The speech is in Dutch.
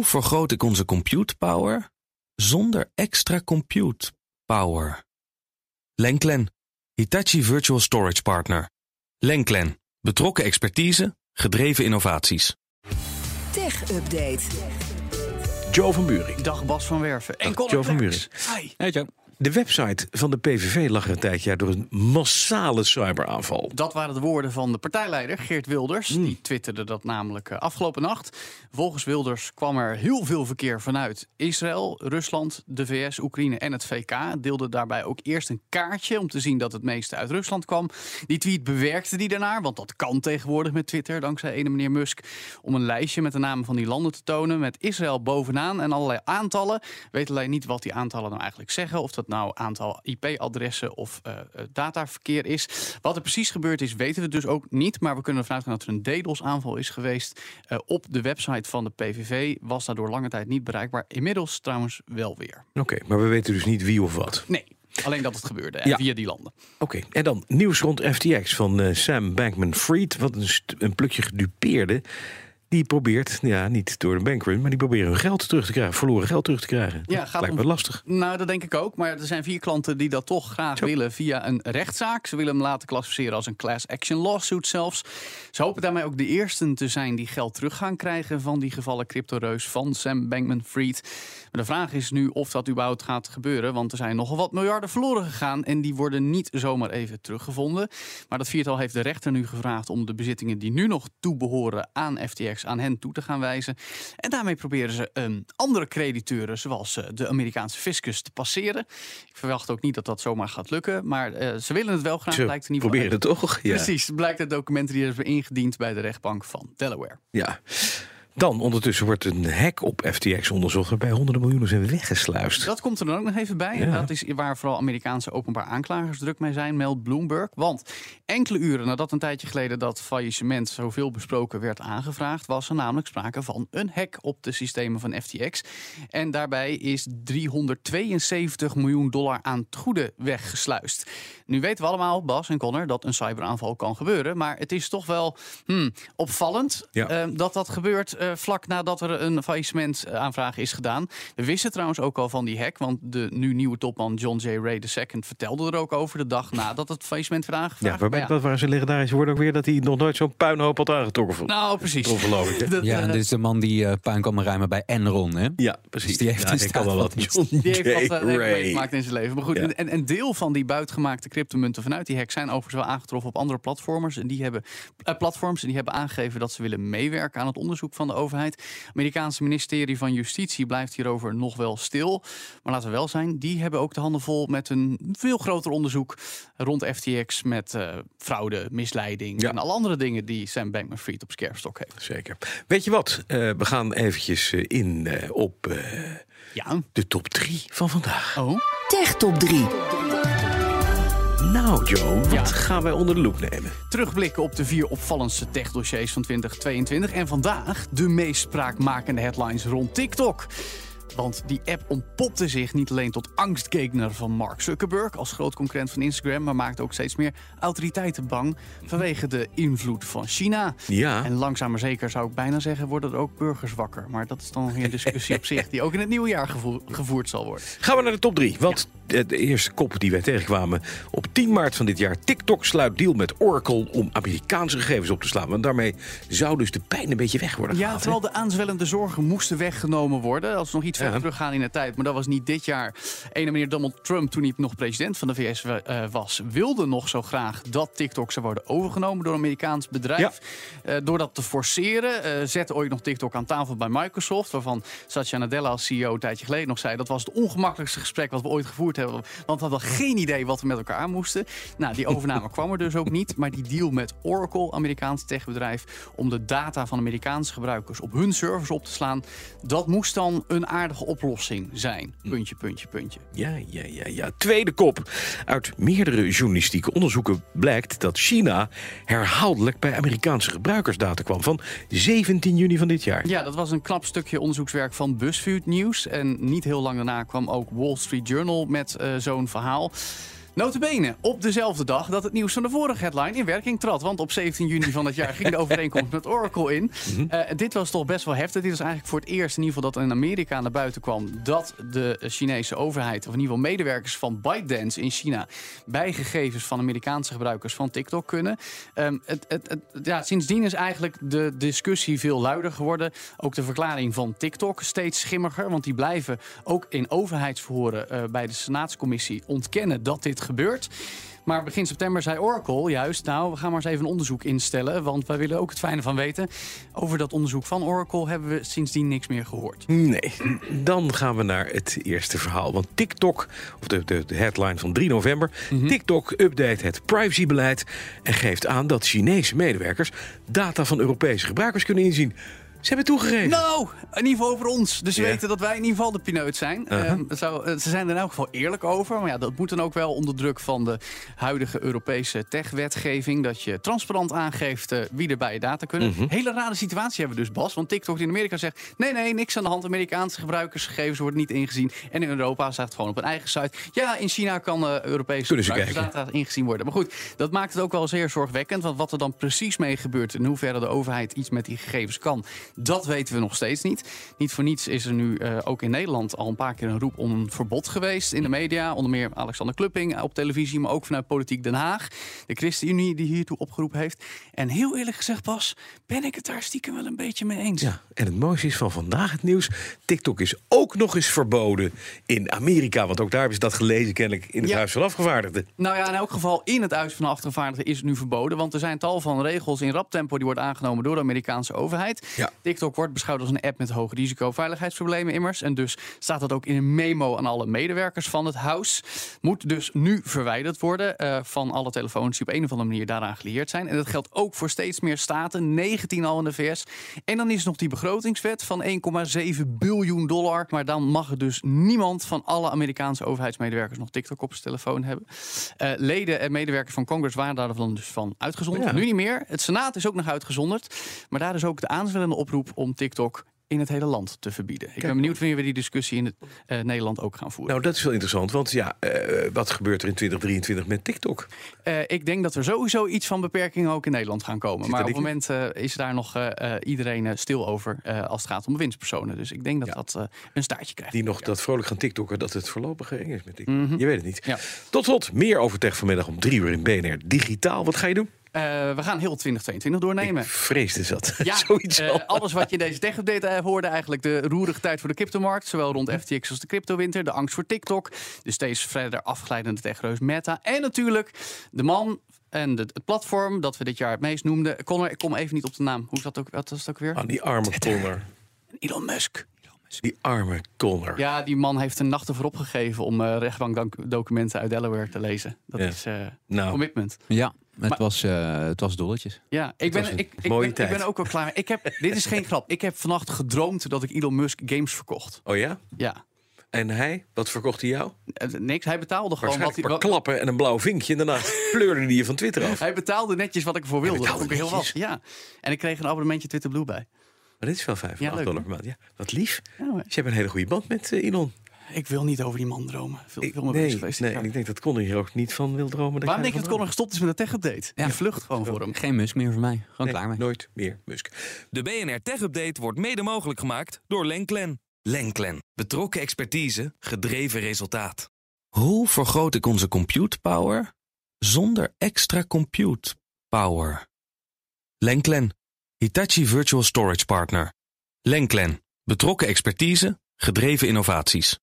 Hoe vergroot ik onze compute power zonder extra compute power? Lenklen, Hitachi Virtual Storage Partner. Lenklen, betrokken expertise, gedreven innovaties. Tech Update. Joe van Buurik. Dag Bas van Werven. En Dag, Colin Joe van. Hi. Hey Joe. De website van de PVV lag er een tijdje door een massale cyberaanval. Dat waren de woorden van de partijleider Geert Wilders. Hmm. Die twitterde dat namelijk eh, afgelopen nacht. Volgens Wilders kwam er heel veel verkeer vanuit Israël, Rusland, de VS, Oekraïne en het VK. Deelde daarbij ook eerst een kaartje om te zien dat het meeste uit Rusland kwam. Die tweet bewerkte die daarna, want dat kan tegenwoordig met Twitter, dankzij ene meneer Musk. Om een lijstje met de namen van die landen te tonen. Met Israël bovenaan en allerlei aantallen. Weet alleen niet wat die aantallen nou eigenlijk zeggen. Of dat nou aantal IP-adressen of eh, eh, dataverkeer is. Wat er precies gebeurd is, weten we dus ook niet. Maar we kunnen ervan uitgaan dat er een DDoS-aanval is geweest. eh, op de website van de PVV. Was daardoor lange tijd niet bereikbaar. Inmiddels trouwens wel weer. Oké, maar we weten dus niet wie of wat. Nee, alleen dat het gebeurde. En Ja. via die landen. Oké, en dan nieuws rond FTX van Sam Bankman-Fried. Wat een, een plukje gedupeerde. Die probeert, ja, niet door de bankrun, maar die proberen hun geld terug te krijgen. Verloren geld terug te krijgen. Ja, Dat gaat lijkt om- me lastig. Nou, dat denk ik ook. Maar er zijn vier klanten die dat toch graag Zo. willen via een rechtszaak. Ze willen hem laten klassificeren als een class action lawsuit zelfs. Ze hopen daarmee ook de eersten te zijn die geld terug gaan krijgen van die gevallen cryptoreus van Sam Bankman-Fried. Maar de vraag is nu of dat überhaupt gaat gebeuren. Want er zijn nogal wat miljarden verloren gegaan. En die worden niet zomaar even teruggevonden. Maar dat viertal heeft de rechter nu gevraagd om de bezittingen die nu nog toebehoren aan FTX aan hen toe te gaan wijzen. En daarmee proberen ze ehm, andere crediteuren, zoals eh, de Amerikaanse fiscus, te passeren. Ik verwacht ook niet dat dat zomaar gaat lukken. Maar eh, ze willen het wel graag. Ze blijkt in ieder geval proberen het toch? Ja. Precies, blijkt uit documenten die hebben ingediend bij de rechtbank van Delaware. ja. Dan ondertussen wordt een hack op FTX onderzocht waarbij honderden miljoenen zijn weggesluist. Dat komt er dan ook nog even bij. Ja. Dat is waar vooral Amerikaanse openbaar aanklagers druk mee zijn, meldt Bloomberg. Want enkele uren nadat een tijdje geleden dat faillissement zoveel besproken werd aangevraagd, was er namelijk sprake van een hack op de systemen van FTX. En daarbij is 372 miljoen dollar aan het goede weggesluist. Nu weten we allemaal, Bas en Connor, dat een cyberaanval kan gebeuren. Maar het is toch wel hmm, opvallend Ja. eh, dat dat gebeurt eh, vlak nadat er een faillissementaanvraag is gedaan. We wisten trouwens ook al van die hack, want de nu nieuwe topman John J. Ray II vertelde er ook over de dag nadat het faillissement werd aangevraagd. Ja, waarbij ja, dat waren zijn legendarische woorden ook weer dat hij nog nooit zo'n puinhoop had aangetrokken. Nou, precies. Ongelooflijk, hè? Dat, Ja, eh, en dit is de man die eh puin kan rijmen bij Enron, hè? Ja, precies. Dus die heeft ja, kan wel wat. John Die heeft J. wat uh, Ray. meegemaakt in zijn leven. Maar goed, Ja. en een deel van die buitgemaakte cryptomunten vanuit die hack zijn overigens wel aangetroffen op andere platformers. En die hebben, eh, platforms en die hebben aangegeven dat ze willen meewerken aan het onderzoek van de overheid. Het Amerikaanse ministerie van Justitie blijft hierover nog wel stil. Maar laten we wel zijn, die hebben ook de handen vol met een veel groter onderzoek rond FTX met eh, fraude, misleiding Ja. en alle andere dingen die Sam Bankman-Fried op scherpstok heeft. Zeker. Weet je wat? Eh, we gaan eventjes eh, in eh, op eh, Ja. de top 3 van vandaag. Oh. Tech Top 3. Nou, Joe, wat Ja. gaan wij onder de loep nemen? Terugblikken op de vier opvallendste tech-dossiers van 2022. En vandaag de meest spraakmakende headlines rond TikTok. Want die app ontpopte zich niet alleen tot angstgegner van Mark Zuckerberg als groot concurrent van Instagram, maar maakte ook steeds meer autoriteiten bang vanwege de invloed van China. Ja. En langzaam maar zeker zou ik bijna zeggen, worden er ook burgers wakker. Maar dat is dan weer een discussie op zich die ook in het nieuwe jaar gevo- gevoerd zal worden. Gaan we naar de top 3. Want de eerste kop die wij tegenkwamen op 10 maart van dit jaar. TikTok sluit deal met Oracle om Amerikaanse gegevens op te slaan. Want daarmee zou dus de pijn een beetje weg worden Ja, gehaald, terwijl de aanzwellende zorgen moesten weggenomen worden. Als nog iets Ja. teruggaan in de tijd. Maar dat was niet dit jaar. Ene meneer Donald Trump, toen hij nog president van de VS eh, was... wilde nog zo graag dat TikTok zou worden overgenomen door een Amerikaans bedrijf. Eh, door dat te forceren eh, zette ooit nog TikTok aan tafel bij Microsoft... waarvan Satya Nadella als CEO een tijdje geleden nog zei... dat was het ongemakkelijkste gesprek wat we ooit gevoerd hebben. Want we hadden geen idee wat we met elkaar aan moesten. Nou, die overname kwam er dus ook niet. Maar die deal met Oracle, Amerikaans techbedrijf... om de data van Amerikaanse gebruikers op hun servers op te slaan... dat moest dan een aardige oplossing zijn. Puntje, puntje, puntje. Ja, ja, ja, ja. Tweede kop. Uit meerdere journalistieke onderzoeken blijkt dat China herhaaldelijk bij Amerikaanse gebruikersdata kwam van 17 juni van dit jaar. Ja, dat was een knap stukje onderzoekswerk van BuzzFeed News. En niet heel lang daarna kwam ook Wall Street Journal met eh, zo'n verhaal. Notabene, op dezelfde dag dat het nieuws van de vorige headline in werking trad. Want op 17 juni van het jaar ging de overeenkomst met Oracle in. Uh, dit was toch best wel heftig. Dit was eigenlijk voor het eerst in ieder geval dat in Amerika naar buiten kwam... dat de Chinese overheid, of in ieder geval medewerkers van ByteDance in China... bij gegevens van Amerikaanse gebruikers van TikTok kunnen. Um, het, het, het, ja, sindsdien is eigenlijk de discussie veel luider geworden. Ook de verklaring van TikTok steeds schimmiger. Want die blijven ook in overheidsverhoren uh, bij de Senaatscommissie ontkennen dat dit gebeurt. Maar begin september zei Oracle juist, nou, we gaan maar eens even een onderzoek instellen. Want wij willen ook het fijne van weten. Over dat onderzoek van Oracle hebben we sindsdien niks meer gehoord. Nee, dan gaan we naar het eerste verhaal. Want TikTok, of de, de, de headline van 3 november... Mm -hmm. TikTok update het privacybeleid... en geeft aan dat Chinese medewerkers... data van Europese gebruikers kunnen inzien... Ze hebben toegegeven. Nou, in ieder geval over ons. Dus ze yeah. weten dat wij in ieder geval de pineut zijn. Uh -huh. uh, zou, ze zijn er in elk geval eerlijk over. Maar ja, dat moet dan ook wel onder druk van de huidige Europese tech-wetgeving. Dat je transparant aangeeft uh, wie er bij je data kunnen. Mhm. Hele rare situatie hebben we dus, Bas. Want TikTok in Amerika zegt... nee, nee, niks aan de hand. Amerikaanse gebruikersgegevens worden niet ingezien. En in Europa staat het gewoon op een eigen site. Ja, in China kan uh, Europese gebruikersdata ingezien worden. Maar goed, dat maakt het ook wel zeer zorgwekkend. Want wat er dan precies mee gebeurt... in hoeverre de overheid iets met die gegevens kan... Dat weten we nog steeds niet. Niet voor niets is er nu uh, ook in Nederland al een paar keer een roep om een verbod geweest in de media. Onder meer Alexander Klupping op televisie, maar ook vanuit Politiek Den Haag. De ChristenUnie die hiertoe opgeroepen heeft. En heel eerlijk gezegd, Bas, ben ik het daar stiekem wel een beetje mee eens. Ja, en het mooiste is van vandaag het nieuws. TikTok is ook nog eens verboden in Amerika. Want ook daar hebben ze dat gelezen kennelijk in het Ja. Huis van Afgevaardigden. Nou ja, in elk geval in het Huis van de Afgevaardigden is het nu verboden. Want er zijn tal van regels in rap tempo die worden aangenomen door de Amerikaanse overheid. Ja. TikTok wordt beschouwd als een app met hoog risico veiligheidsproblemen immers. En dus staat dat ook in een memo aan alle medewerkers van het huis. Moet dus nu verwijderd worden eh, van alle telefoons die op een of andere manier daaraan gelieerd zijn. En dat geldt ook voor steeds meer staten, 19 al in de VS. En dan is nog die begrotingswet van 1,7 biljoen dollar. Maar dan mag dus niemand van alle Amerikaanse overheidsmedewerkers nog TikTok op zijn telefoon hebben. Uh, leden en medewerkers van Congress waren daar dan dus van uitgezonderd. Ja. Nu niet meer. Het Senaat is ook nog uitgezonderd. Maar daar is ook de aanzwellende oproep om TikTok in het hele land te verbieden. Ik ben benieuwd wanneer we die discussie in het, uh, Nederland ook gaan voeren. Nou, dat is wel interessant. Want ja, uh, wat gebeurt er in 2023 met TikTok? Uh, ik denk dat er sowieso iets van beperkingen ook in Nederland gaan komen. Zit maar op het moment is daar nog iedereen stil over als het gaat om winstpersonen. Dus ik denk dat Ja. dat een staartje krijgt. Die nog dat vrolijk gaan TikTokken, dat het voorlopig eng is met TikTok. Mhm. Je weet het niet. Ja. Tot slot, meer over tech vanmiddag om drie uur in BNR Digitaal. Wat ga je doen? Uh, we gaan heel 2022 doornemen. Ik vreesde zat. Ja, Zoiets uh, al. alles wat je in deze tech-update uh, hoorde, eigenlijk de roerige tijd voor de cryptomarkt. Zowel rond FTX als de cryptowinter, de angst voor TikTok. De steeds verder afglijdende techreus Meta. En natuurlijk de man en de, het platform dat we dit jaar het meest noemden. Connor, ik kom even niet op de naam. Hoe zat ook, wat was het ook weer? Ah, die arme Connor. Elon Musk. Die arme Connor. Ja, die man heeft een nacht ervoor opgegeven om uh, rechtbankdocumenten uit Delaware te lezen. Dat Ja. is uh, Nou. commitment. Ja, het, Maar- was, eh, het was dolletjes. Ja, ik ben, ik, ik, mooie ben, ik ben ook wel klaar. Ik heb, dit is geen grap. Ik heb vannacht gedroomd dat ik Elon Musk games verkocht. Oh ja? Ja. En hij? Wat verkocht hij jou? Eh, Niks, hij betaalde gewoon wat hij... wat- paar klappen en een blauw vinkje. En daarna pleurde hij je van Twitter af. Hij betaalde netjes wat ik ervoor wilde. Dat ik heel wat. Ja. En ik kreeg een abonnementje Twitter Blue bij. Maar dit is wel 5 Ja, dollar per maand. Ja, wat lief. Ja, maar Dus je hebt een hele goede band met eh, Elon. Ik wil niet over die man dromen. Veel, Ik, veel meer nee, geweest. nee, Ja. ik denk dat Connor hier ook niet van wil dromen. Waarom denk je dat Connor gestopt is met de tech-update? Ja. Je vlucht gewoon voor hem. Geen musk meer voor mij. Gewoon Nee, klaar mee. nooit meer Musk. De BNR Tech Update wordt mede mogelijk gemaakt door Lenklen. Lenklen. Betrokken expertise, gedreven resultaat. Hoe vergroot ik onze compute power zonder extra compute power? Lenklen. Hitachi Virtual Storage Partner. Lenklen. Betrokken expertise, gedreven innovaties.